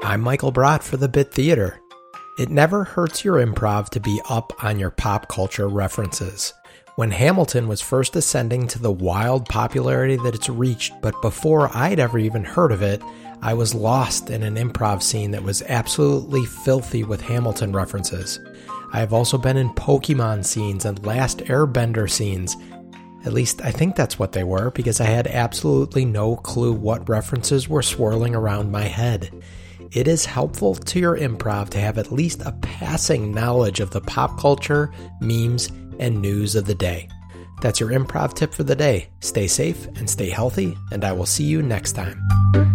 I'm Michael Brott for the Bit Theater. It never hurts your improv to be up on your pop culture references. When Hamilton was first ascending to the wild popularity that it's reached, but before I'd ever even heard of it, I was lost in an improv scene that was absolutely filthy with Hamilton references. I have also been in Pokemon scenes and Last Airbender scenes. At least I think that's what they were, because I had absolutely no clue what references were swirling around my head. It is helpful to your improv to have at least a passing knowledge of the pop culture, memes, and news of the day. That's your improv tip for the day. Stay safe and stay healthy, and I will see you next time.